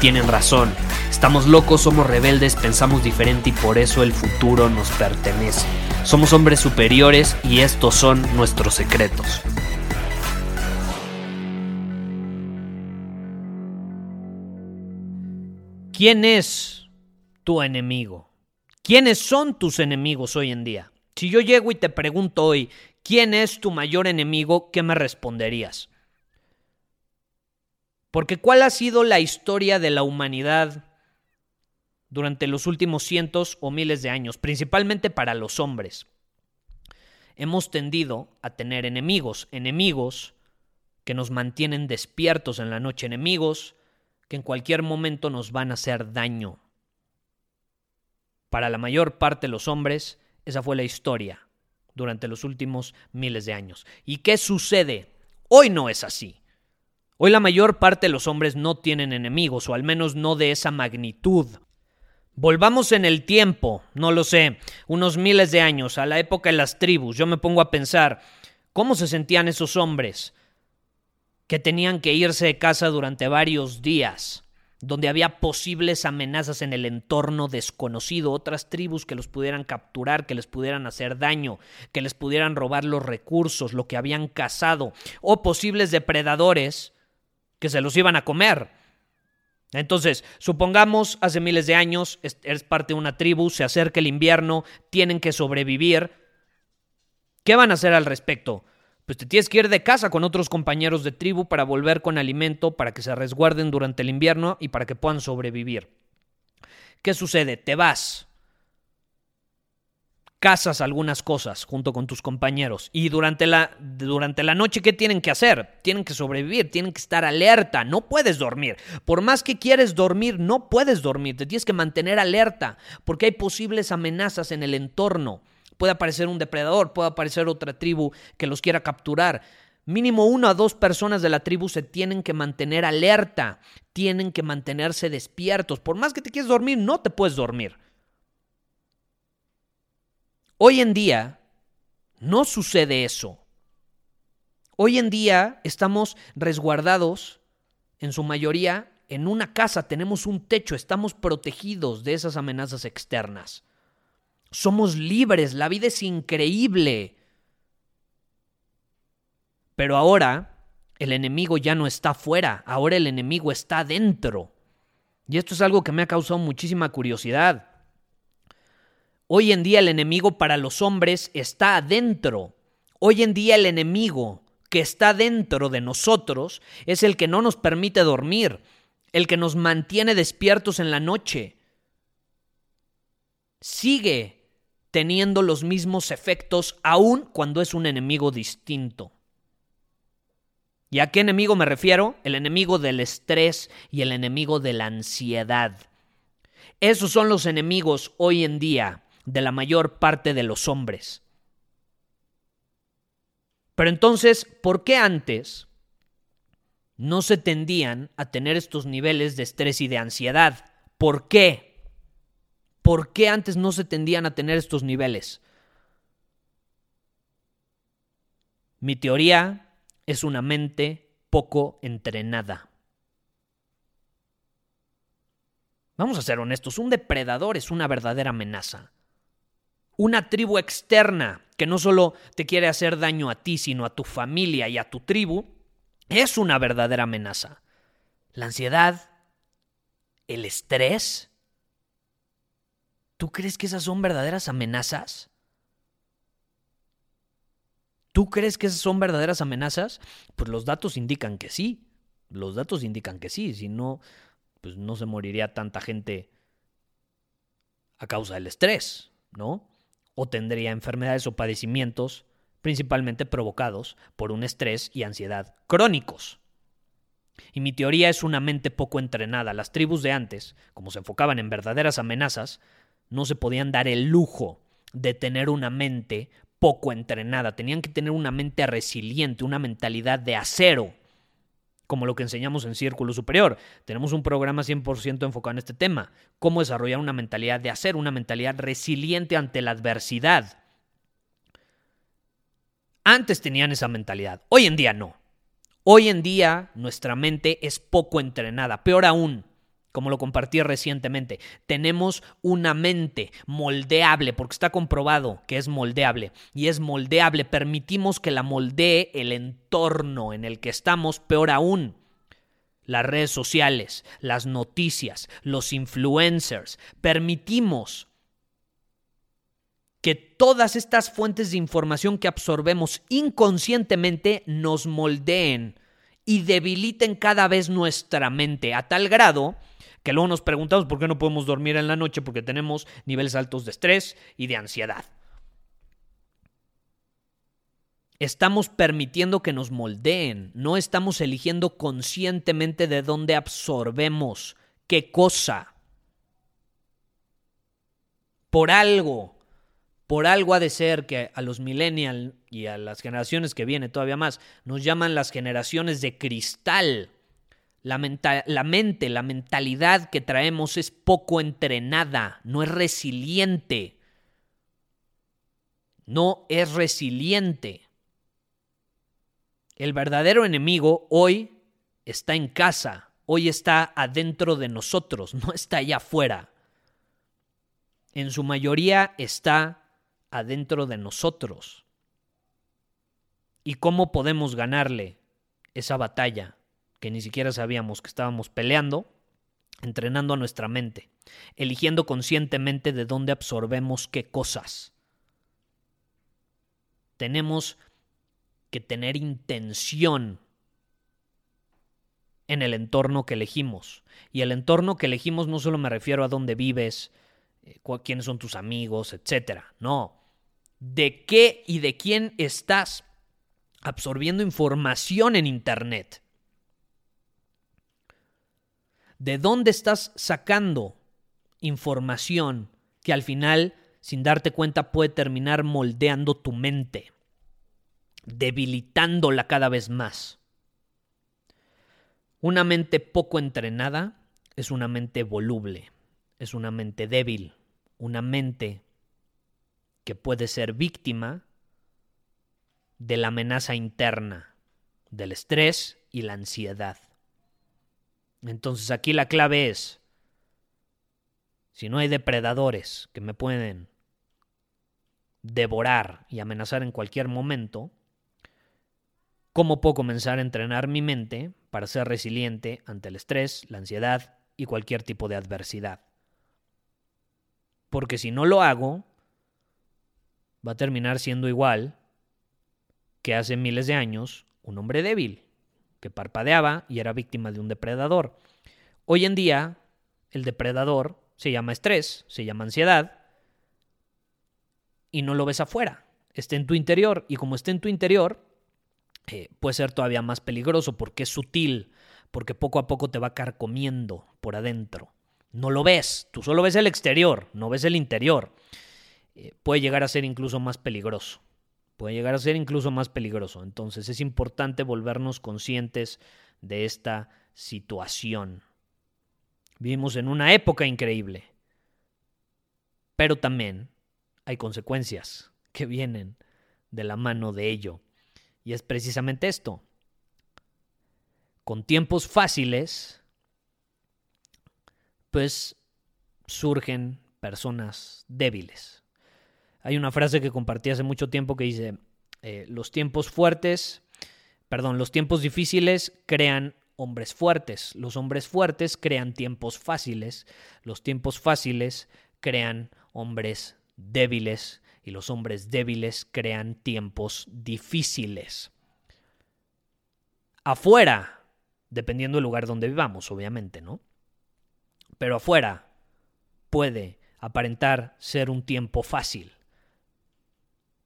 tienen razón. Estamos locos, somos rebeldes, pensamos diferente y por eso el futuro nos pertenece. Somos hombres superiores y estos son nuestros secretos. ¿Quién es tu enemigo? ¿Quiénes son tus enemigos hoy en día? Si yo llego y te pregunto hoy, ¿quién es tu mayor enemigo? ¿Qué me responderías? Porque ¿cuál ha sido la historia de la humanidad durante los últimos cientos o miles de años, principalmente para los hombres? Hemos tendido a tener enemigos, enemigos que nos mantienen despiertos en la noche, enemigos que en cualquier momento nos van a hacer daño. Para la mayor parte de los hombres, esa fue la historia durante los últimos miles de años. ¿Y qué sucede? Hoy no es así. Hoy la mayor parte de los hombres no tienen enemigos, o al menos no de esa magnitud. Volvamos en el tiempo, no lo sé, unos miles de años, a la época de las tribus. Yo me pongo a pensar, ¿cómo se sentían esos hombres que tenían que irse de casa durante varios días? donde había posibles amenazas en el entorno desconocido, otras tribus que los pudieran capturar, que les pudieran hacer daño, que les pudieran robar los recursos, lo que habían cazado, o posibles depredadores que se los iban a comer. Entonces, supongamos hace miles de años, eres parte de una tribu, se acerca el invierno, tienen que sobrevivir. ¿Qué van a hacer al respecto? Pues te tienes que ir de casa con otros compañeros de tribu para volver con alimento, para que se resguarden durante el invierno y para que puedan sobrevivir. ¿Qué sucede? Te vas casas algunas cosas junto con tus compañeros y durante la, durante la noche ¿qué tienen que hacer? Tienen que sobrevivir, tienen que estar alerta, no puedes dormir. Por más que quieres dormir, no puedes dormir, te tienes que mantener alerta porque hay posibles amenazas en el entorno. Puede aparecer un depredador, puede aparecer otra tribu que los quiera capturar. Mínimo una o dos personas de la tribu se tienen que mantener alerta, tienen que mantenerse despiertos. Por más que te quieres dormir, no te puedes dormir. Hoy en día no sucede eso. Hoy en día estamos resguardados, en su mayoría, en una casa, tenemos un techo, estamos protegidos de esas amenazas externas. Somos libres, la vida es increíble. Pero ahora el enemigo ya no está fuera, ahora el enemigo está dentro. Y esto es algo que me ha causado muchísima curiosidad. Hoy en día el enemigo para los hombres está adentro. Hoy en día el enemigo que está dentro de nosotros es el que no nos permite dormir, el que nos mantiene despiertos en la noche. Sigue teniendo los mismos efectos aún cuando es un enemigo distinto. ¿Y a qué enemigo me refiero? El enemigo del estrés y el enemigo de la ansiedad. Esos son los enemigos hoy en día de la mayor parte de los hombres. Pero entonces, ¿por qué antes no se tendían a tener estos niveles de estrés y de ansiedad? ¿Por qué? ¿Por qué antes no se tendían a tener estos niveles? Mi teoría es una mente poco entrenada. Vamos a ser honestos, un depredador es una verdadera amenaza una tribu externa que no solo te quiere hacer daño a ti, sino a tu familia y a tu tribu, es una verdadera amenaza. La ansiedad, el estrés, ¿tú crees que esas son verdaderas amenazas? ¿Tú crees que esas son verdaderas amenazas? Pues los datos indican que sí. Los datos indican que sí. Si no, pues no se moriría tanta gente a causa del estrés, ¿no? O tendría enfermedades o padecimientos principalmente provocados por un estrés y ansiedad crónicos. Y mi teoría es una mente poco entrenada. Las tribus de antes, como se enfocaban en verdaderas amenazas, no se podían dar el lujo de tener una mente poco entrenada. Tenían que tener una mente resiliente, una mentalidad de acero, como lo que enseñamos en Círculo Superior. Tenemos un programa 100% enfocado en este tema. Cómo desarrollar una mentalidad de acero, una mentalidad resiliente ante la adversidad. Antes tenían esa mentalidad, hoy en día no. Hoy en día nuestra mente es poco entrenada. Peor aún, como lo compartí recientemente, tenemos una mente moldeable, porque está comprobado que es moldeable, y es moldeable, permitimos que la moldee el entorno en el que estamos, peor aún, las redes sociales, las noticias, los influencers, permitimos que todas estas fuentes de información que absorbemos inconscientemente nos moldeen y debiliten cada vez nuestra mente a tal grado que luego nos preguntamos por qué no podemos dormir en la noche porque tenemos niveles altos de estrés y de ansiedad. Estamos permitiendo que nos moldeen, no estamos eligiendo conscientemente de dónde absorbemos, qué cosa. Por algo por algo ha de ser que a los millennials y a las generaciones que vienen todavía más nos llaman las generaciones de cristal. La, mente, la mentalidad que traemos es poco entrenada, no es resiliente. No es resiliente. El verdadero enemigo hoy está en casa, hoy está adentro de nosotros, no está allá afuera. En su mayoría está adentro de nosotros. ¿Y cómo podemos ganarle esa batalla que ni siquiera sabíamos que estábamos peleando? Entrenando a nuestra mente, eligiendo conscientemente de dónde absorbemos qué cosas. Tenemos que tener intención en el entorno que elegimos. Y el entorno que elegimos no solo me refiero a dónde vives, eh, quiénes son tus amigos, etcétera. No, de qué y de quién estás absorbiendo información en Internet. ¿De dónde estás sacando información que al final, sin darte cuenta, puede terminar moldeando tu mente, debilitándola cada vez más? Una mente poco entrenada es una mente voluble, es una mente débil, una mente que puede ser víctima de la amenaza interna, del estrés y la ansiedad. Entonces aquí la clave es, si no hay depredadores que me pueden devorar y amenazar en cualquier momento, ¿cómo puedo comenzar a entrenar mi mente para ser resiliente ante el estrés, la ansiedad y cualquier tipo de adversidad? Porque si no lo hago, va a terminar siendo igual que hace miles de años un hombre débil, que parpadeaba y era víctima de un depredador. Hoy en día, el depredador se llama estrés, se llama ansiedad, y no lo ves afuera, está en tu interior, y como está en tu interior, eh, puede ser todavía más peligroso porque es sutil, porque poco a poco te va carcomiendo por adentro. No lo ves, tú solo ves el exterior, no ves el interior. Eh, puede llegar a ser incluso más peligroso. Puede llegar a ser incluso más peligroso. Entonces es importante volvernos conscientes de esta situación. Vivimos en una época increíble, pero también hay consecuencias que vienen de la mano de ello. Y es precisamente esto. Con tiempos fáciles, pues surgen personas débiles. Hay una frase que compartí hace mucho tiempo que dice, eh, los tiempos fuertes, perdón, los tiempos difíciles crean hombres fuertes, los hombres fuertes crean tiempos fáciles, los tiempos fáciles crean hombres débiles y los hombres débiles crean tiempos difíciles. Afuera, dependiendo del lugar donde vivamos, obviamente, ¿no? Pero afuera puede aparentar ser un tiempo fácil.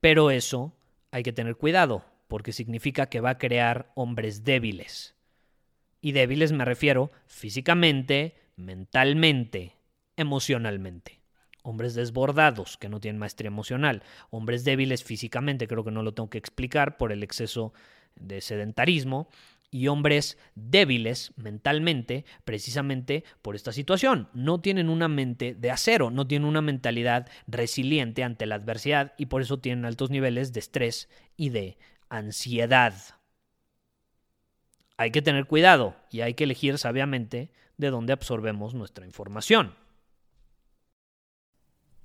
Pero eso hay que tener cuidado, porque significa que va a crear hombres débiles. Y débiles me refiero físicamente, mentalmente, emocionalmente. Hombres desbordados, que no tienen maestría emocional. Hombres débiles físicamente, creo que no lo tengo que explicar por el exceso de sedentarismo y hombres débiles mentalmente precisamente por esta situación. No tienen una mente de acero, no tienen una mentalidad resiliente ante la adversidad y por eso tienen altos niveles de estrés y de ansiedad. Hay que tener cuidado y hay que elegir sabiamente de dónde absorbemos nuestra información.